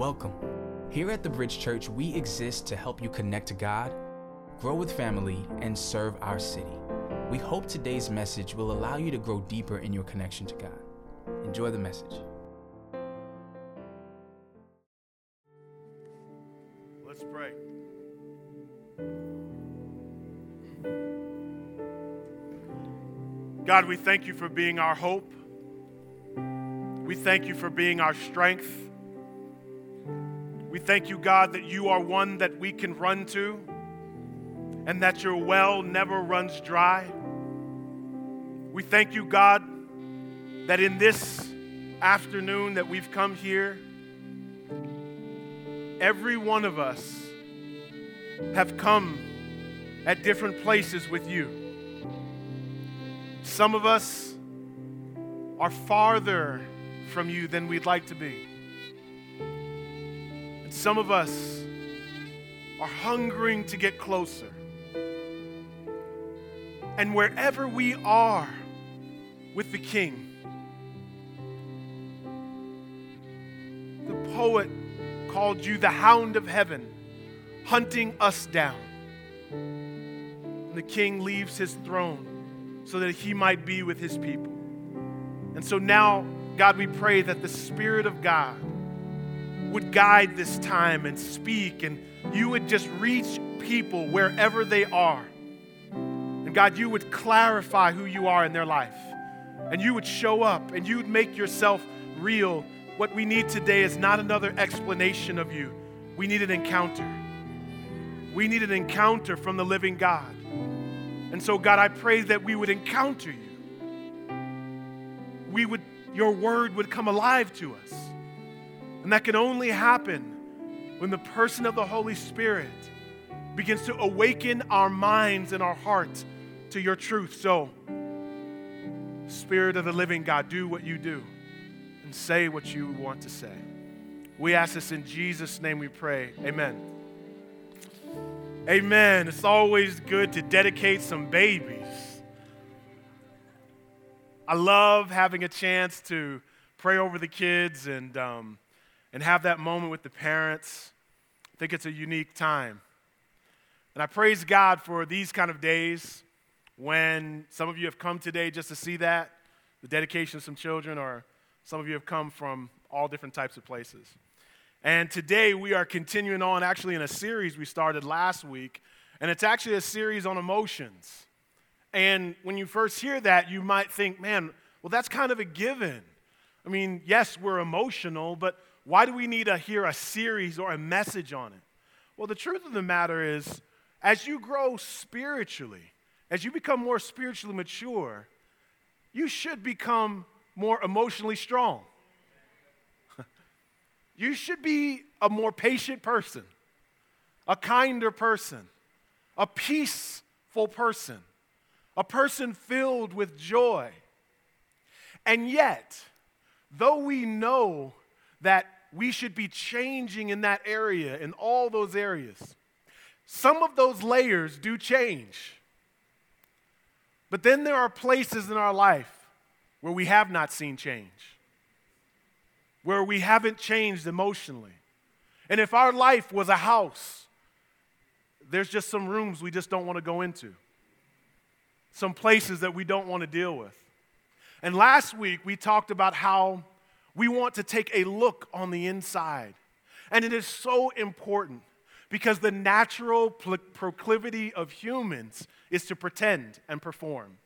Welcome. Here at the Bridge Church, we exist to help you connect to God, grow with family, and serve our city. We hope today's message will allow you to grow deeper in your connection to God. Enjoy the message. Let's pray. God, we thank you for being our hope. We thank you for being our strength. Thank you, God, that you are one that we can run to and that your well never runs dry. We thank you, God, that in this afternoon that we've come here, every one of us have come at different places with you. Some of us are farther from you than we'd like to be. Some of us are hungering to get closer. And wherever we are with the King, the poet called you the hound of heaven, hunting us down. And the king leaves his throne so that he might be with his people. And so now, God, we pray that the Spirit of God would guide this time and speak, and you would just reach people wherever they are. And God, you would clarify who you are in their life, and you would show up, and you would make yourself real what we need today is not another explanation of you. We need an encounter. We need an encounter from the living God. And so, God, I pray that we would encounter you. We would, your word would come alive to us. And that can only happen when the person of the Holy Spirit begins to awaken our minds and our hearts to your truth. So, Spirit of the living God, do what you do and say what you want to say. We ask this in Jesus' name we pray. Amen. Amen. It's always good to dedicate some babies. I love having a chance to pray over the kids and, um, and have that moment with the parents. I think it's a unique time. And I praise God for these kind of days when some of you have come today just to see that, the dedication of some children, or some of you have come from all different types of places. And today we are continuing on actually in a series we started last week, and it's actually a series on emotions. And when you first hear that, you might think, man, well, that's kind of a given. I mean, yes, we're emotional, but why do we need to hear a series or a message on it? Well, the truth of the matter is, as you grow spiritually, as you become more spiritually mature, you should become more emotionally strong. you should be a more patient person, a kinder person, a peaceful person, a person filled with joy. And yet, though we know that we should be changing in that area, in all those areas, some of those layers do change. But then there are places in our life where we have not seen change, where we haven't changed emotionally. And if our life was a house, there's just some rooms we just don't want to go into, some places that we don't want to deal with. And last week we talked about how we want to take a look on the inside. And it is so important because the natural proclivity of humans is to pretend and perform.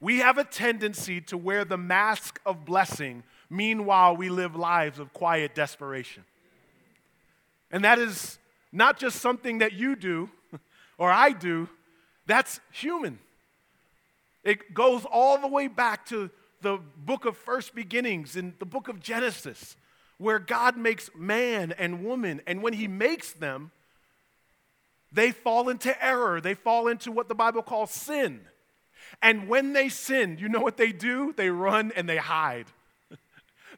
We have a tendency to wear the mask of blessing, meanwhile, we live lives of quiet desperation. And that is not just something that you do or I do, that's human. It goes all the way back to the book of first beginnings in the book of Genesis, where God makes man and woman, and when He makes them, they fall into error. They fall into what the Bible calls sin. And when they sin, you know what they do? They run and they hide.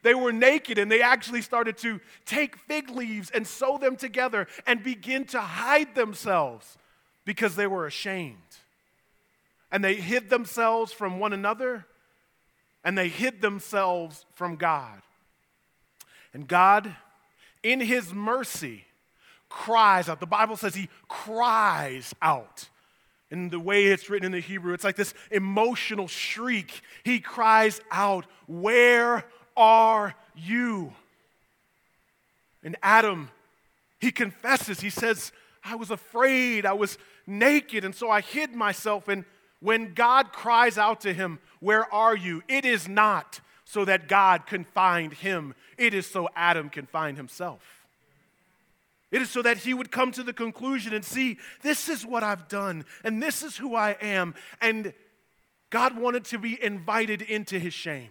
They were naked and they actually started to take fig leaves and sew them together and begin to hide themselves because they were ashamed. And they hid themselves from one another and they hid themselves from God. And God, in his mercy, cries out. The Bible says he cries out. In the way it's written in the Hebrew, it's like this emotional shriek. He cries out, Where are you? And Adam, he confesses, he says, I was afraid, I was naked, and so I hid myself. And when God cries out to him, Where are you? It is not so that God can find him, it is so Adam can find himself. It is so that he would come to the conclusion and see, this is what I've done, and this is who I am. And God wanted to be invited into his shame.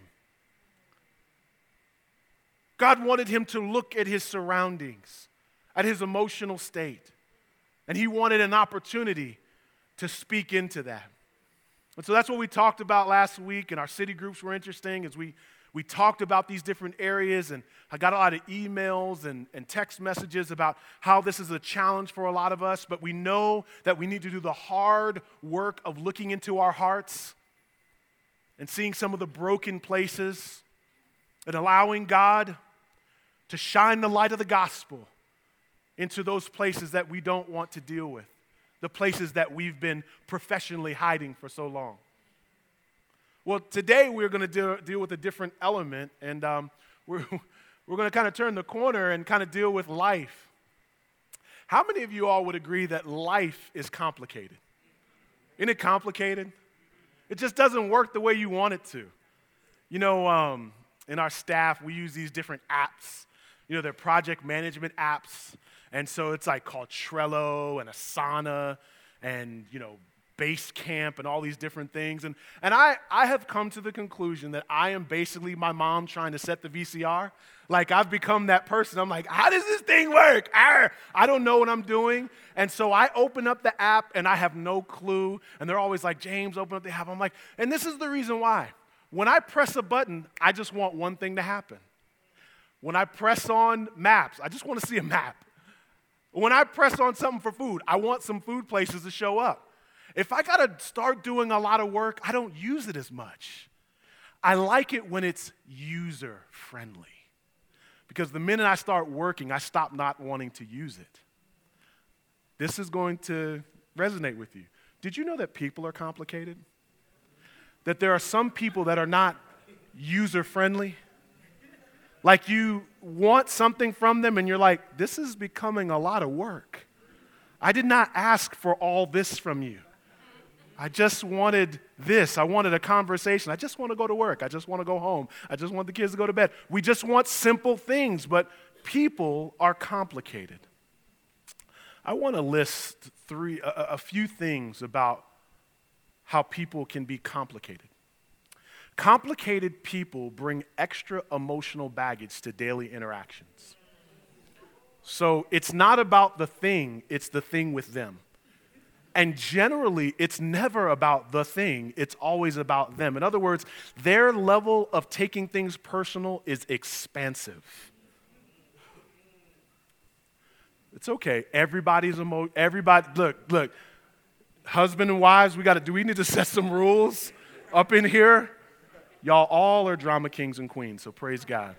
God wanted him to look at his surroundings, at his emotional state, and he wanted an opportunity to speak into that. And so that's what we talked about last week, and our city groups were interesting as we, we talked about these different areas. And I got a lot of emails and, and text messages about how this is a challenge for a lot of us, but we know that we need to do the hard work of looking into our hearts and seeing some of the broken places and allowing God to shine the light of the gospel into those places that we don't want to deal with the places that we've been professionally hiding for so long. Well, today we're going to deal, deal with a different element, and um, we're, we're going to kind of turn the corner and kind of deal with life. How many of you all would agree that life is complicated? Isn't it complicated? It just doesn't work the way you want it to. You know, um, in our staff, we use these different apps. You know, they're project management apps. And so it's like called Trello and Asana and, you know, Basecamp and all these different things. And, and I, I have come to the conclusion that I am basically my mom trying to set the VCR. Like I've become that person. I'm like, how does this thing work? Arr! I don't know what I'm doing. And so I open up the app and I have no clue. And they're always like, James, open up the app. I'm like, and this is the reason why. When I press a button, I just want one thing to happen. When I press on maps, I just want to see a map. When I press on something for food, I want some food places to show up. If I got to start doing a lot of work, I don't use it as much. I like it when it's user friendly. Because the minute I start working, I stop not wanting to use it. This is going to resonate with you. Did you know that people are complicated? That there are some people that are not user friendly? Like you want something from them and you're like, this is becoming a lot of work. I did not ask for all this from you. I just wanted this. I wanted a conversation. I just want to go to work. I just want to go home. I just want the kids to go to bed. We just want simple things, but people are complicated. I want to list three, a, a few things about how people can be complicated. Complicated people bring extra emotional baggage to daily interactions. So it's not about the thing, it's the thing with them. And generally, it's never about the thing, it's always about them. In other words, their level of taking things personal is expansive. It's okay. Everybody's emo- everybody look, look. Husband and wives, we got to do we need to set some rules up in here? Y'all all are drama kings and queens, so praise God.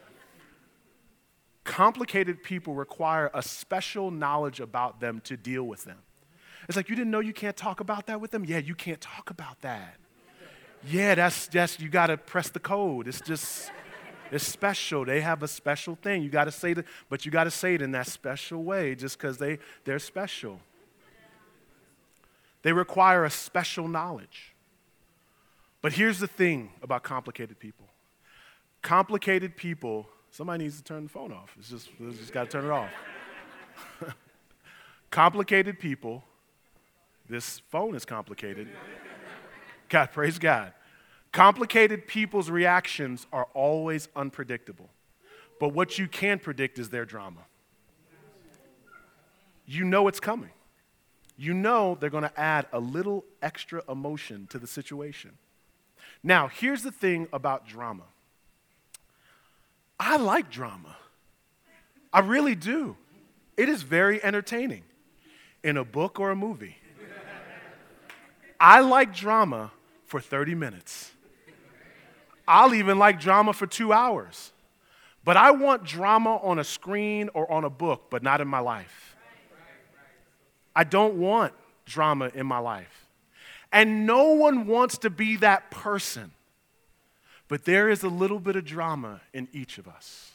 Complicated people require a special knowledge about them to deal with them. It's like, you didn't know you can't talk about that with them? Yeah, you can't talk about that. Yeah, that's just, you got to press the code. It's just, it's special. They have a special thing. You got to say it, but you got to say it in that special way just because they, they're special. They require a special knowledge. But here's the thing about complicated people complicated people, somebody needs to turn the phone off. It's just, it's just got to turn it off. complicated people, this phone is complicated. God, praise God. Complicated people's reactions are always unpredictable. But what you can predict is their drama. You know it's coming. You know they're going to add a little extra emotion to the situation. Now, here's the thing about drama I like drama. I really do. It is very entertaining in a book or a movie. I like drama for 30 minutes. I'll even like drama for two hours. But I want drama on a screen or on a book, but not in my life. I don't want drama in my life. And no one wants to be that person. But there is a little bit of drama in each of us.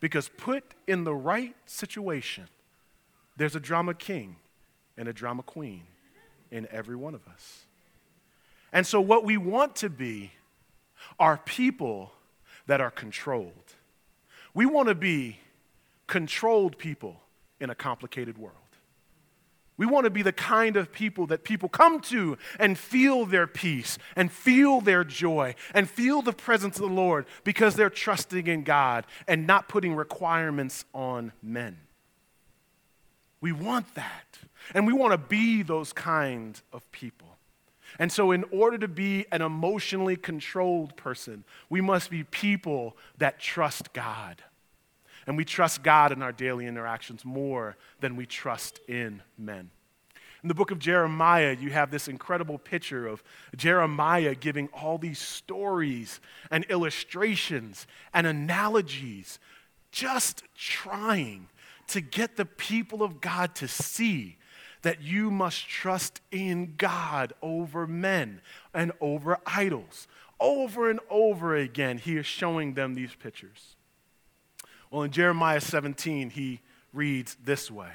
Because put in the right situation, there's a drama king and a drama queen in every one of us. And so, what we want to be are people that are controlled. We want to be controlled people in a complicated world. We want to be the kind of people that people come to and feel their peace and feel their joy and feel the presence of the Lord because they're trusting in God and not putting requirements on men. We want that. And we want to be those kind of people. And so, in order to be an emotionally controlled person, we must be people that trust God. And we trust God in our daily interactions more than we trust in men. In the book of Jeremiah, you have this incredible picture of Jeremiah giving all these stories and illustrations and analogies, just trying to get the people of God to see that you must trust in God over men and over idols. Over and over again, he is showing them these pictures. Well, in Jeremiah 17, he reads this way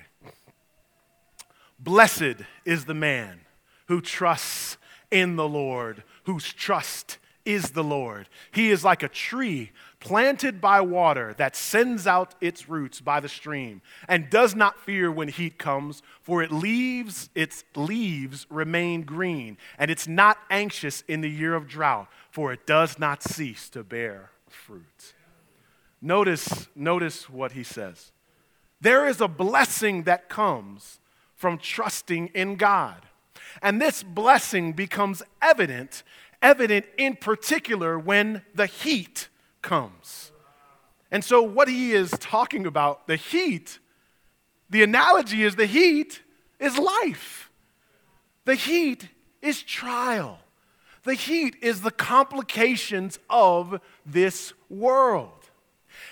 Blessed is the man who trusts in the Lord, whose trust is the Lord. He is like a tree planted by water that sends out its roots by the stream and does not fear when heat comes, for it leaves its leaves remain green, and it's not anxious in the year of drought, for it does not cease to bear fruit. Notice, notice what he says. There is a blessing that comes from trusting in God. And this blessing becomes evident, evident in particular when the heat comes. And so, what he is talking about, the heat, the analogy is the heat is life. The heat is trial. The heat is the complications of this world.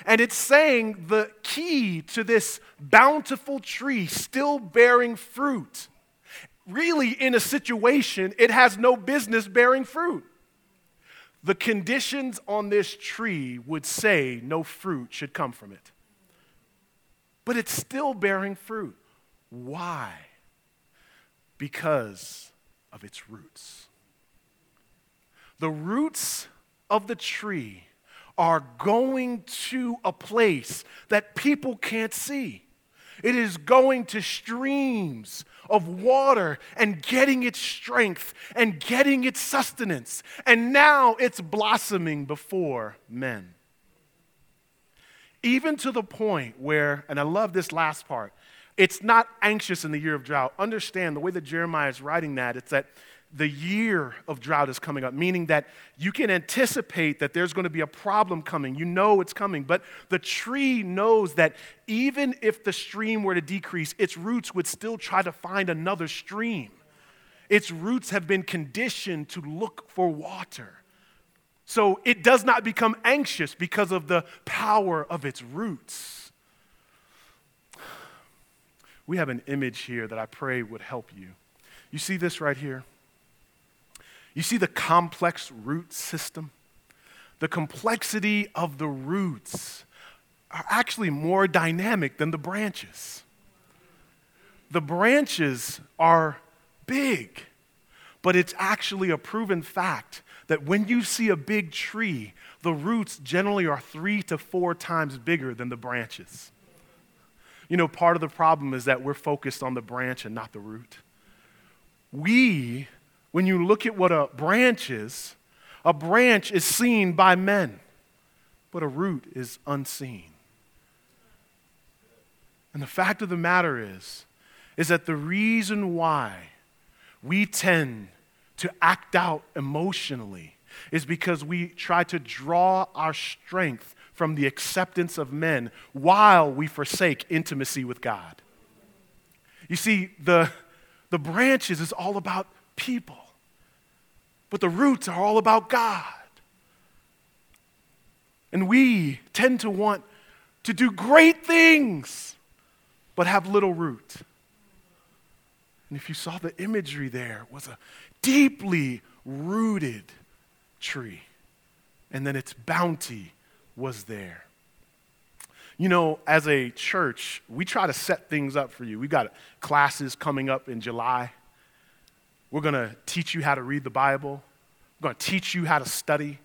And it's saying the key to this bountiful tree still bearing fruit, really, in a situation, it has no business bearing fruit. The conditions on this tree would say no fruit should come from it. But it's still bearing fruit. Why? Because of its roots. The roots of the tree are going to a place that people can't see. It is going to streams of water and getting its strength and getting its sustenance. And now it's blossoming before men. Even to the point where, and I love this last part, it's not anxious in the year of drought. Understand the way that Jeremiah is writing that, it's that the year of drought is coming up, meaning that you can anticipate that there's going to be a problem coming. You know it's coming, but the tree knows that even if the stream were to decrease, its roots would still try to find another stream. Its roots have been conditioned to look for water. So it does not become anxious because of the power of its roots. We have an image here that I pray would help you. You see this right here? You see the complex root system? The complexity of the roots are actually more dynamic than the branches. The branches are big, but it's actually a proven fact that when you see a big tree, the roots generally are three to four times bigger than the branches. You know, part of the problem is that we're focused on the branch and not the root. We when you look at what a branch is, a branch is seen by men, but a root is unseen. And the fact of the matter is, is that the reason why we tend to act out emotionally is because we try to draw our strength from the acceptance of men while we forsake intimacy with God. You see, the, the branches is all about people but the roots are all about God. And we tend to want to do great things, but have little root. And if you saw the imagery there, was a deeply rooted tree. And then its bounty was there. You know, as a church, we try to set things up for you. We got classes coming up in July. We're going to teach you how to read the Bible. We're going to teach you how to study.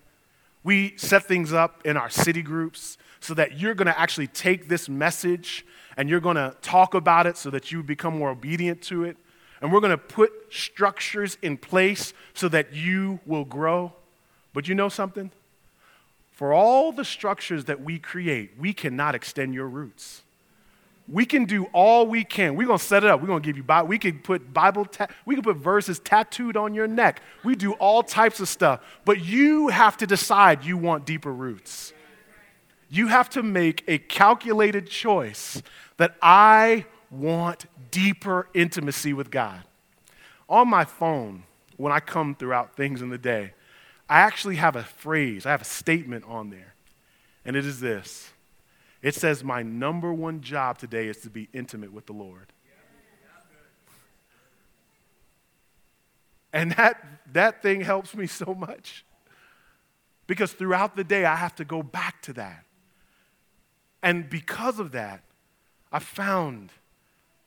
We set things up in our city groups so that you're going to actually take this message and you're going to talk about it so that you become more obedient to it. And we're going to put structures in place so that you will grow. But you know something? For all the structures that we create, we cannot extend your roots. We can do all we can. We're gonna set it up. We're gonna give you Bible. We can put Bible. Ta- we can put verses tattooed on your neck. We do all types of stuff. But you have to decide you want deeper roots. You have to make a calculated choice that I want deeper intimacy with God. On my phone, when I come throughout things in the day, I actually have a phrase, I have a statement on there. And it is this it says, My number one job today is to be intimate with the Lord. And that, that thing helps me so much. Because throughout the day, I have to go back to that. And because of that, I found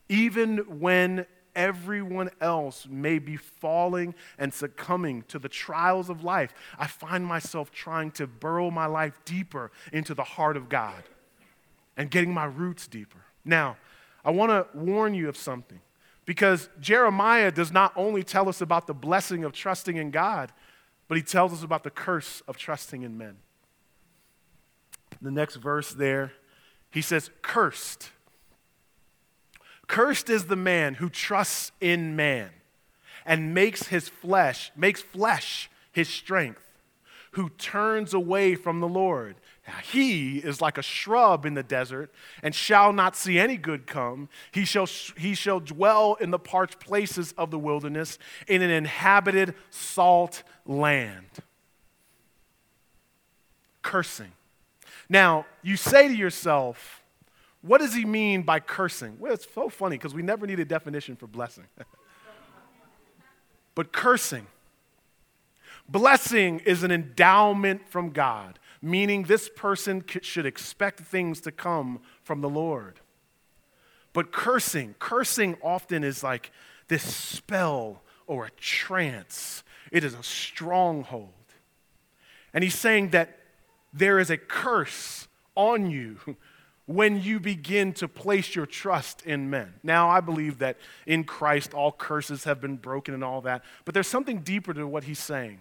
even when everyone else may be falling and succumbing to the trials of life, I find myself trying to burrow my life deeper into the heart of God and getting my roots deeper. Now, I want to warn you of something because Jeremiah does not only tell us about the blessing of trusting in God, but he tells us about the curse of trusting in men. The next verse there, he says, Cursed Cursed is the man who trusts in man and makes his flesh, makes flesh his strength, who turns away from the Lord. He is like a shrub in the desert and shall not see any good come. He shall, he shall dwell in the parched places of the wilderness in an inhabited salt land. Cursing. Now, you say to yourself, what does he mean by cursing? Well, it's so funny because we never need a definition for blessing. but cursing. Blessing is an endowment from God, meaning this person should expect things to come from the Lord. But cursing, cursing often is like this spell or a trance, it is a stronghold. And he's saying that there is a curse on you when you begin to place your trust in men. Now, I believe that in Christ all curses have been broken and all that, but there's something deeper to what he's saying.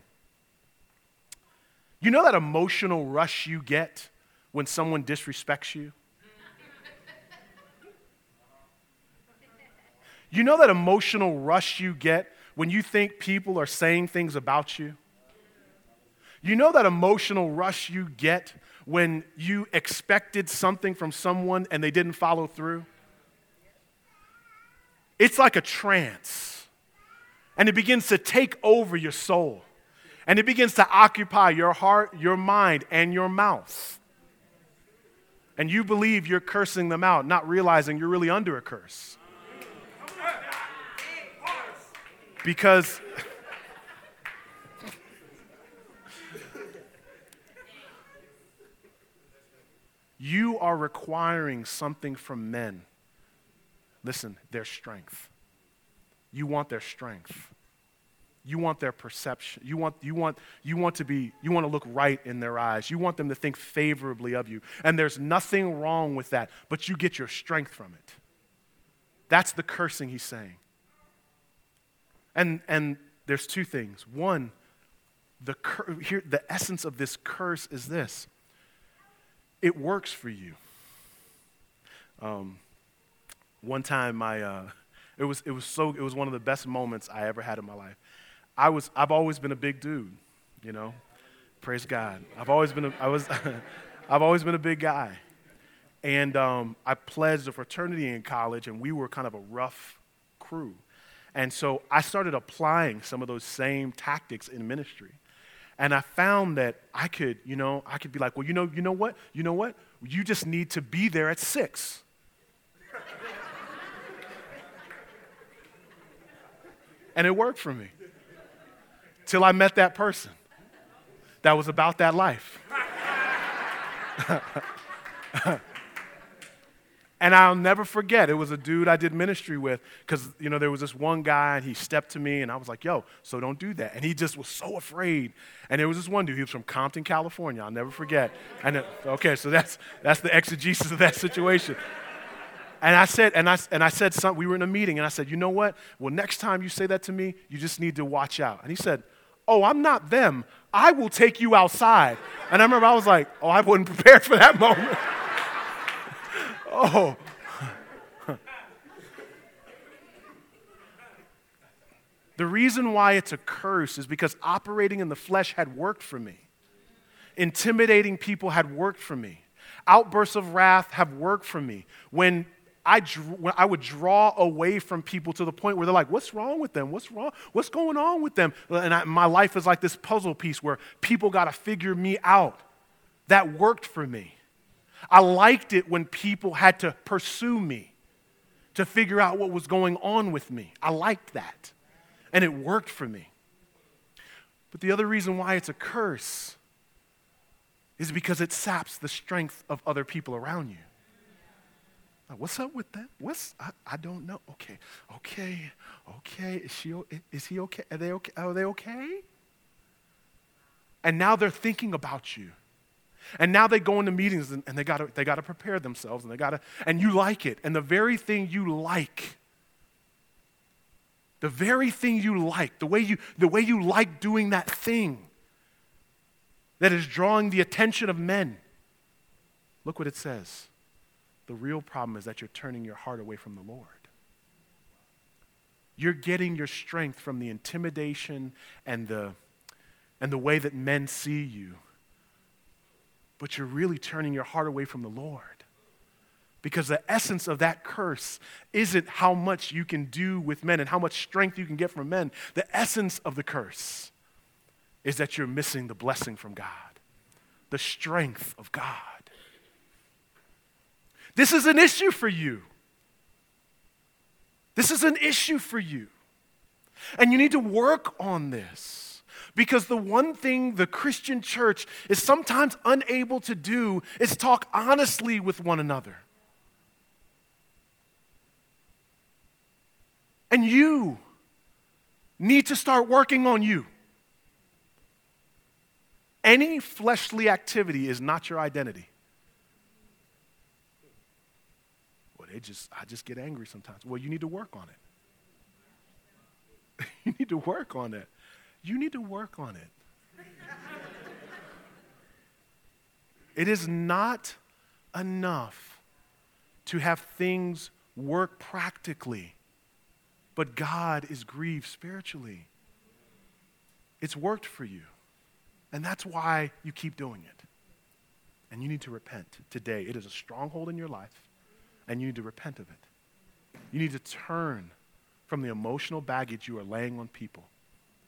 You know that emotional rush you get when someone disrespects you? You know that emotional rush you get when you think people are saying things about you? You know that emotional rush you get when you expected something from someone and they didn't follow through? It's like a trance. And it begins to take over your soul. And it begins to occupy your heart, your mind, and your mouth. And you believe you're cursing them out, not realizing you're really under a curse. Because You are requiring something from men. Listen, their strength. You want their strength. You want their perception. You want, you, want, you want to be, you want to look right in their eyes. You want them to think favorably of you. And there's nothing wrong with that, but you get your strength from it. That's the cursing he's saying. And, and there's two things. One, the, cur- here, the essence of this curse is this it works for you. Um, one time, my, uh, it, was, it, was so, it was one of the best moments I ever had in my life. I was, I've always been a big dude, you know. Praise God. I've always been a, I was, I've always been a big guy. And um, I pledged a fraternity in college, and we were kind of a rough crew. And so I started applying some of those same tactics in ministry. And I found that I could, you know, I could be like, well, you know, you know what? You know what? You just need to be there at six. and it worked for me. Till I met that person that was about that life. And I'll never forget, it was a dude I did ministry with because, you know, there was this one guy and he stepped to me and I was like, yo, so don't do that. And he just was so afraid. And there was this one dude, he was from Compton, California. I'll never forget. And it, okay, so that's, that's the exegesis of that situation. And I said, and I, and I said something, we were in a meeting and I said, you know what? Well, next time you say that to me, you just need to watch out. And he said, oh, I'm not them. I will take you outside. And I remember I was like, oh, I wasn't prepared for that moment. Oh. the reason why it's a curse is because operating in the flesh had worked for me. Intimidating people had worked for me. Outbursts of wrath have worked for me. When I, I would draw away from people to the point where they're like, What's wrong with them? What's wrong? What's going on with them? And I, my life is like this puzzle piece where people got to figure me out. That worked for me. I liked it when people had to pursue me to figure out what was going on with me. I liked that. And it worked for me. But the other reason why it's a curse is because it saps the strength of other people around you. Uh, what's up with that? What's I, I don't know. Okay, okay, okay. Is she? Is he okay? Are they okay? Are they okay? And now they're thinking about you. And now they go into meetings and, and they gotta they gotta prepare themselves and they gotta and you like it. And the very thing you like, the very thing you like, the way you the way you like doing that thing that is drawing the attention of men. Look what it says. The real problem is that you're turning your heart away from the Lord. You're getting your strength from the intimidation and the, and the way that men see you but you're really turning your heart away from the Lord. Because the essence of that curse isn't how much you can do with men and how much strength you can get from men. The essence of the curse is that you're missing the blessing from God, the strength of God. This is an issue for you. This is an issue for you. And you need to work on this. Because the one thing the Christian church is sometimes unable to do is talk honestly with one another. And you need to start working on you. Any fleshly activity is not your identity. They just I just get angry sometimes. Well, you need to work on it. you need to work on it. You need to work on it. it is not enough to have things work practically, but God is grieved spiritually. It's worked for you. And that's why you keep doing it. And you need to repent today. It is a stronghold in your life, and you need to repent of it. You need to turn from the emotional baggage you are laying on people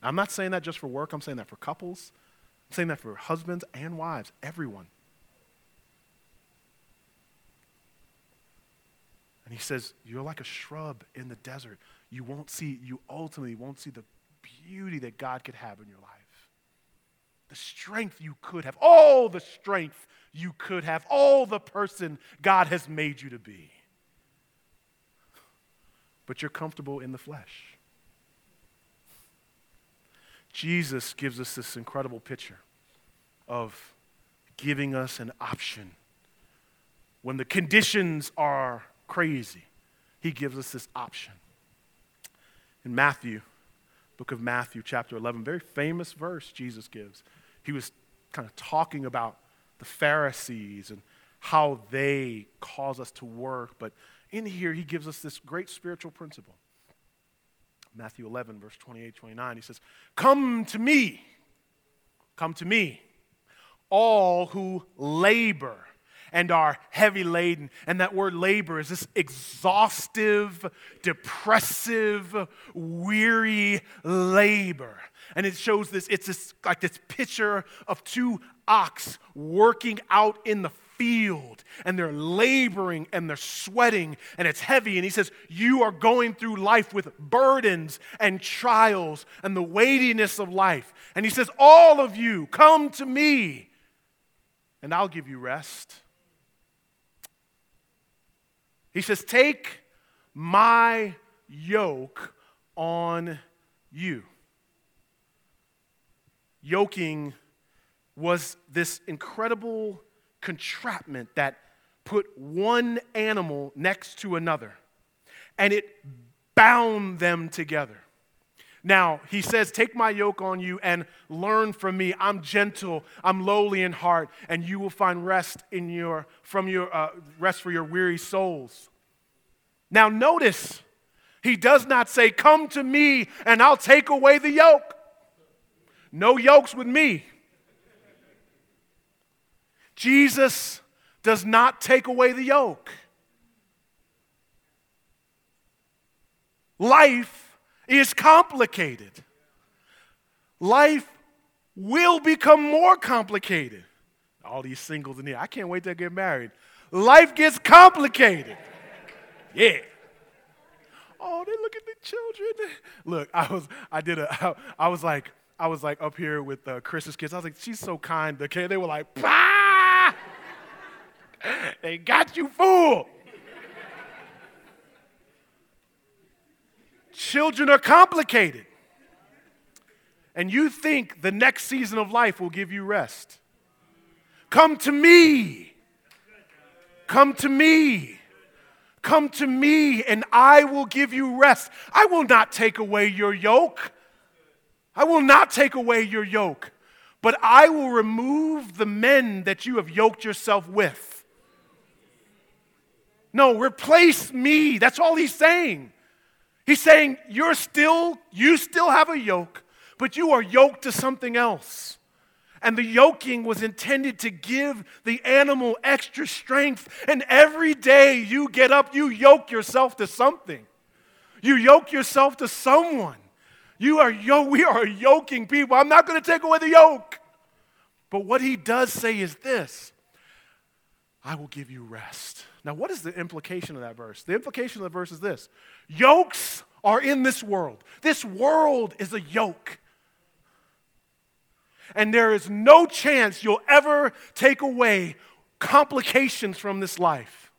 I'm not saying that just for work, I'm saying that for couples, I'm saying that for husbands and wives, everyone. And he says, You're like a shrub in the desert. You won't see, you ultimately won't see the beauty that God could have in your life. The strength you could have, all the strength you could have, all the person God has made you to be. But you're comfortable in the flesh. Jesus gives us this incredible picture of giving us an option. When the conditions are crazy, he gives us this option. In Matthew, book of Matthew, chapter 11, very famous verse Jesus gives. He was kind of talking about the Pharisees and how they cause us to work, but in here he gives us this great spiritual principle. Matthew 11, verse 28, 29, he says, Come to me, come to me, all who labor and are heavy laden. And that word labor is this exhaustive, depressive, weary labor. And it shows this, it's this, like this picture of two ox working out in the field and they're laboring and they're sweating and it's heavy. And he says, You are going through life with burdens and trials and the weightiness of life. And he says, All of you, come to me and I'll give you rest. He says, Take my yoke on you. Yoking was this incredible contraptment that put one animal next to another and it bound them together. Now, he says, Take my yoke on you and learn from me. I'm gentle, I'm lowly in heart, and you will find rest in your, from your, uh, rest for your weary souls. Now, notice, he does not say, Come to me and I'll take away the yoke. No yokes with me. Jesus does not take away the yoke. Life is complicated. Life will become more complicated. All these singles in here, I can't wait to get married. Life gets complicated. Yeah. Oh, they look at the children. Look, I was, I did a, I was like, I was like up here with uh, Chris's kids. I was like, she's so kind. Okay, they were like, bah! they got you fooled. Children are complicated. And you think the next season of life will give you rest. Come to me. Come to me. Come to me, and I will give you rest. I will not take away your yoke. I will not take away your yoke, but I will remove the men that you have yoked yourself with. No, replace me. That's all he's saying. He's saying, You're still, you still have a yoke, but you are yoked to something else. And the yoking was intended to give the animal extra strength. And every day you get up, you yoke yourself to something. You yoke yourself to someone. You are yo- we are yoking people. I'm not going to take away the yoke. But what he does say is this I will give you rest. Now, what is the implication of that verse? The implication of the verse is this yokes are in this world. This world is a yoke. And there is no chance you'll ever take away complications from this life.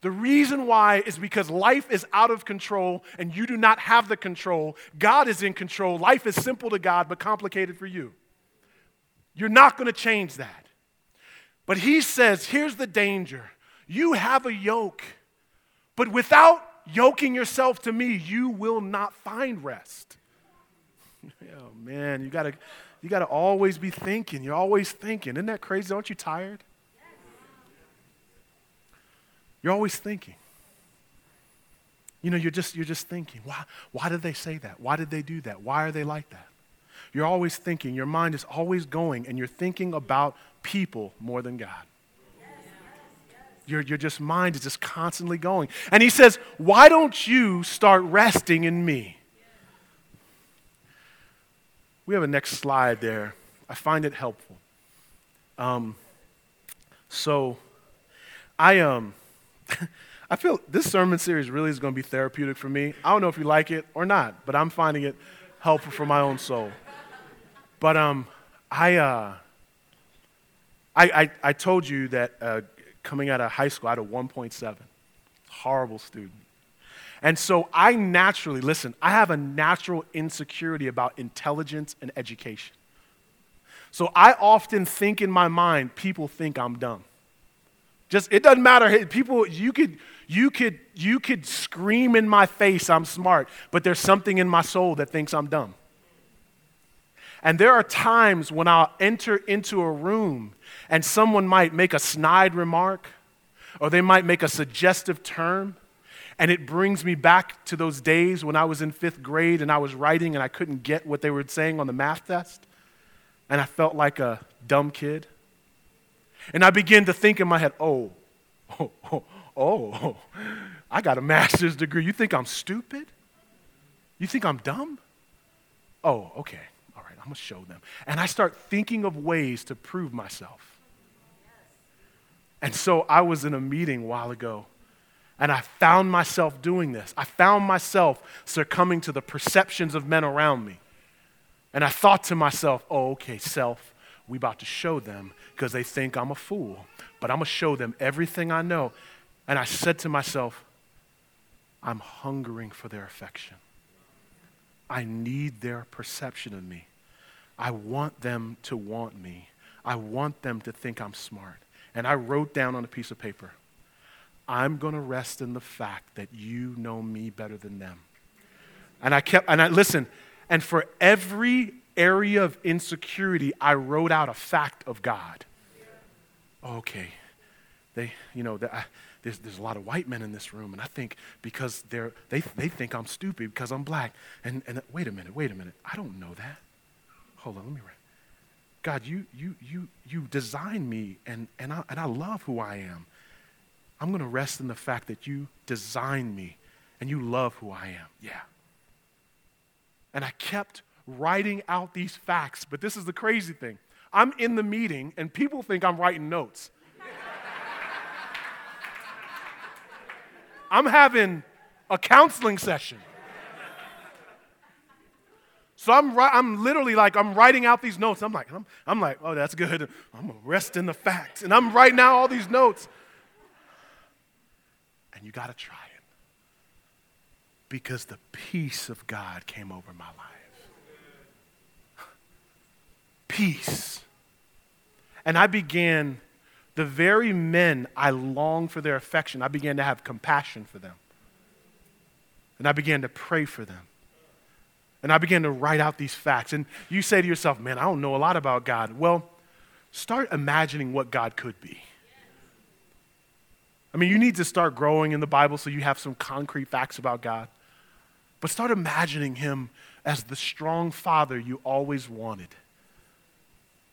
The reason why is because life is out of control and you do not have the control. God is in control. Life is simple to God, but complicated for you. You're not going to change that. But he says here's the danger you have a yoke, but without yoking yourself to me, you will not find rest. oh man, you gotta, you gotta always be thinking. You're always thinking. Isn't that crazy? Aren't you tired? You're always thinking. You know, you're just, you're just thinking, why, why did they say that? Why did they do that? Why are they like that? You're always thinking. Your mind is always going, and you're thinking about people more than God. Your, your just mind is just constantly going. And he says, Why don't you start resting in me? We have a next slide there. I find it helpful. Um, so, I um, I feel this sermon series really is going to be therapeutic for me. I don't know if you like it or not, but I'm finding it helpful for my own soul. But um, I, uh, I, I, I told you that uh, coming out of high school, I had a 1.7. Horrible student. And so I naturally, listen, I have a natural insecurity about intelligence and education. So I often think in my mind, people think I'm dumb. Just it doesn't matter. People, you could, you could, you could scream in my face, I'm smart, but there's something in my soul that thinks I'm dumb. And there are times when I'll enter into a room and someone might make a snide remark or they might make a suggestive term. And it brings me back to those days when I was in fifth grade and I was writing and I couldn't get what they were saying on the math test. And I felt like a dumb kid. And I began to think in my head, oh, oh, oh, oh, I got a master's degree. You think I'm stupid? You think I'm dumb? Oh, okay. Going to show them. And I start thinking of ways to prove myself. And so I was in a meeting a while ago, and I found myself doing this. I found myself succumbing to the perceptions of men around me. And I thought to myself, oh, okay, self, we about to show them because they think I'm a fool. But I'm going to show them everything I know. And I said to myself, I'm hungering for their affection. I need their perception of me. I want them to want me. I want them to think I'm smart. And I wrote down on a piece of paper, I'm going to rest in the fact that you know me better than them. And I kept, and I, listen, and for every area of insecurity, I wrote out a fact of God. Okay, they, you know, I, there's, there's a lot of white men in this room, and I think because they're, they, they think I'm stupid because I'm black. And, and wait a minute, wait a minute. I don't know that. Hold on, let me write. God, you, you, you, you designed me, and, and, I, and I love who I am. I'm going to rest in the fact that you designed me and you love who I am. Yeah. And I kept writing out these facts, but this is the crazy thing. I'm in the meeting, and people think I'm writing notes. I'm having a counseling session. So I'm, I'm literally like, I'm writing out these notes. I'm like, I'm, I'm like, oh, that's good. I'm going to rest in the facts. And I'm writing out all these notes. And you got to try it. Because the peace of God came over my life. Peace. And I began the very men I longed for their affection, I began to have compassion for them. And I began to pray for them. And I began to write out these facts. And you say to yourself, man, I don't know a lot about God. Well, start imagining what God could be. I mean, you need to start growing in the Bible so you have some concrete facts about God. But start imagining Him as the strong father you always wanted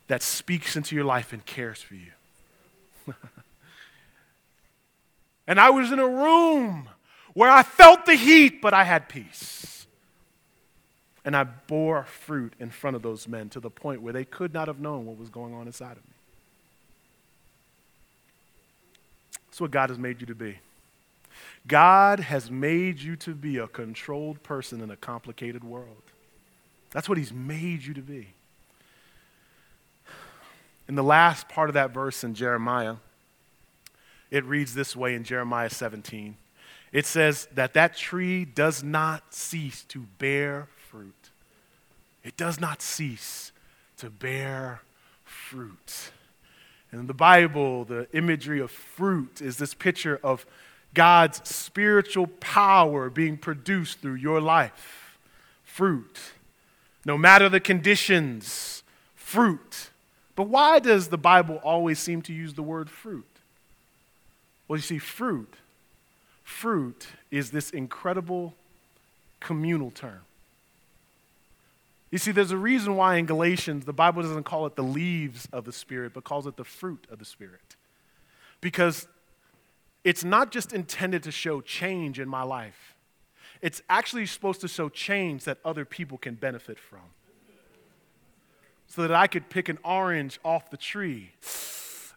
that speaks into your life and cares for you. and I was in a room where I felt the heat, but I had peace. And I bore fruit in front of those men to the point where they could not have known what was going on inside of me. That's what God has made you to be. God has made you to be a controlled person in a complicated world. That's what He's made you to be. In the last part of that verse in Jeremiah, it reads this way in Jeremiah 17. It says that that tree does not cease to bear fruit. It does not cease to bear fruit. And in the Bible, the imagery of fruit is this picture of God's spiritual power being produced through your life. Fruit. No matter the conditions, fruit. But why does the Bible always seem to use the word fruit? Well, you see, fruit, fruit is this incredible communal term. You see, there's a reason why in Galatians the Bible doesn't call it the leaves of the Spirit, but calls it the fruit of the Spirit. Because it's not just intended to show change in my life, it's actually supposed to show change that other people can benefit from so that I could pick an orange off the tree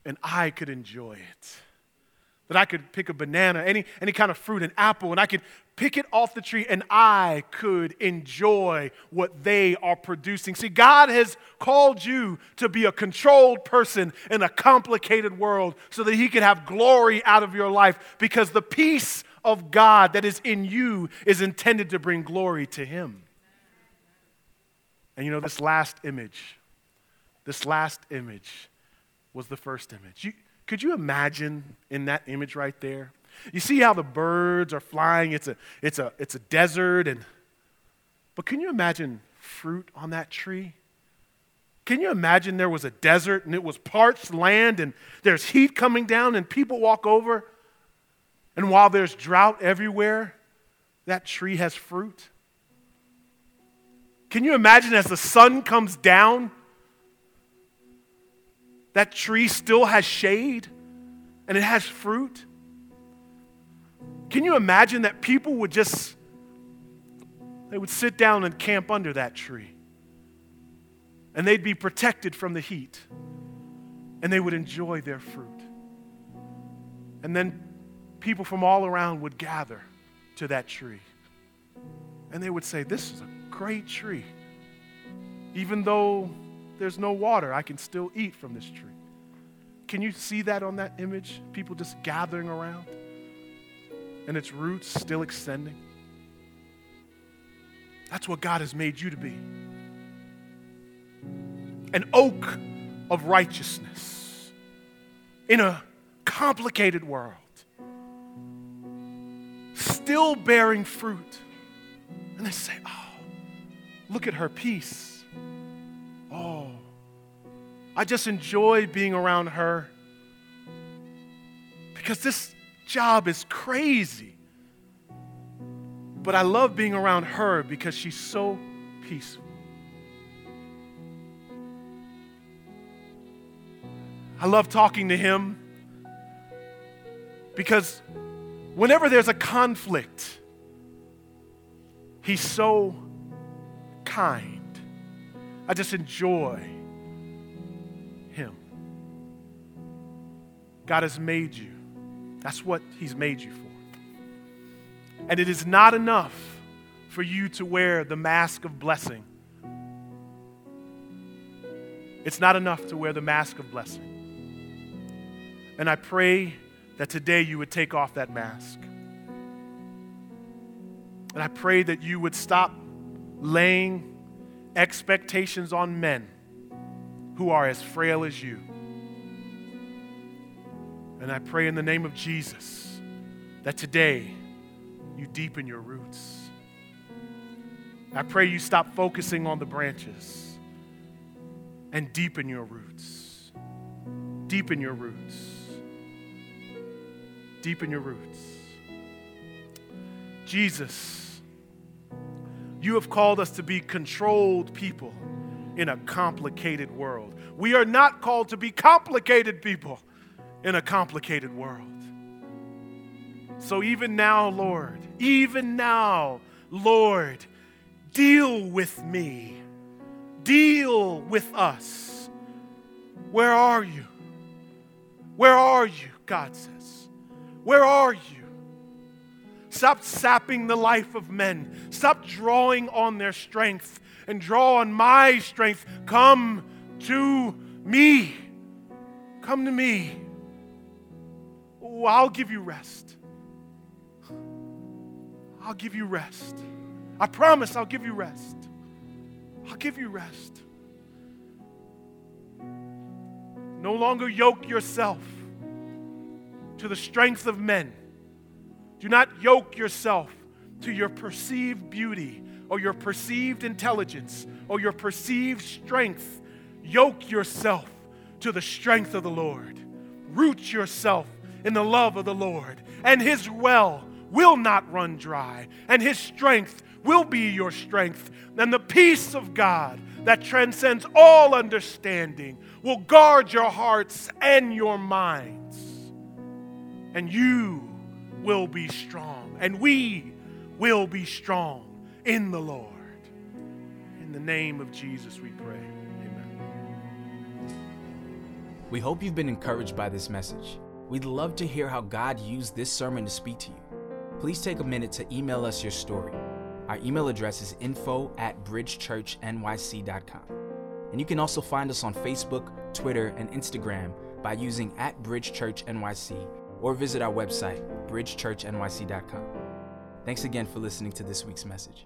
and I could enjoy it. That I could pick a banana, any, any kind of fruit, an apple, and I could pick it off the tree and I could enjoy what they are producing. See, God has called you to be a controlled person in a complicated world so that He can have glory out of your life because the peace of God that is in you is intended to bring glory to Him. And you know, this last image this last image was the first image. You, could you imagine in that image right there? You see how the birds are flying? It's a, it's a, it's a desert. And, but can you imagine fruit on that tree? Can you imagine there was a desert and it was parched land and there's heat coming down and people walk over? And while there's drought everywhere, that tree has fruit? Can you imagine as the sun comes down that tree still has shade and it has fruit? Can you imagine that people would just they would sit down and camp under that tree. And they'd be protected from the heat. And they would enjoy their fruit. And then people from all around would gather to that tree. And they would say, This is a great tree. Even though there's no water, I can still eat from this tree. Can you see that on that image? People just gathering around and its roots still extending. That's what God has made you to be an oak of righteousness in a complicated world, still bearing fruit. And they say, Oh, look at her peace. Oh, I just enjoy being around her because this job is crazy. But I love being around her because she's so peaceful. I love talking to him because whenever there's a conflict, he's so kind. I just enjoy him. God has made you. That's what he's made you for. And it is not enough for you to wear the mask of blessing. It's not enough to wear the mask of blessing. And I pray that today you would take off that mask. And I pray that you would stop laying expectations on men who are as frail as you. And I pray in the name of Jesus that today you deepen your roots. I pray you stop focusing on the branches and deepen your roots. Deepen your roots. Deepen your roots. Jesus, you have called us to be controlled people in a complicated world. We are not called to be complicated people in a complicated world. So even now, Lord, even now, Lord, deal with me. Deal with us. Where are you? Where are you? God says. Where are you? Stop sapping the life of men. Stop drawing on their strength and draw on my strength. Come to me. Come to me. I'll give you rest. I'll give you rest. I promise I'll give you rest. I'll give you rest. No longer yoke yourself to the strength of men. Do not yoke yourself to your perceived beauty or your perceived intelligence or your perceived strength. Yoke yourself to the strength of the Lord. Root yourself in the love of the Lord and His well will not run dry, and his strength will be your strength. And the peace of God that transcends all understanding will guard your hearts and your minds. And you will be strong, and we will be strong in the Lord. In the name of Jesus, we pray. Amen. We hope you've been encouraged by this message. We'd love to hear how God used this sermon to speak to you please take a minute to email us your story. Our email address is info at bridgechurchnyc.com. And you can also find us on Facebook, Twitter, and Instagram by using at bridgechurchnyc or visit our website, bridgechurchnyc.com. Thanks again for listening to this week's message.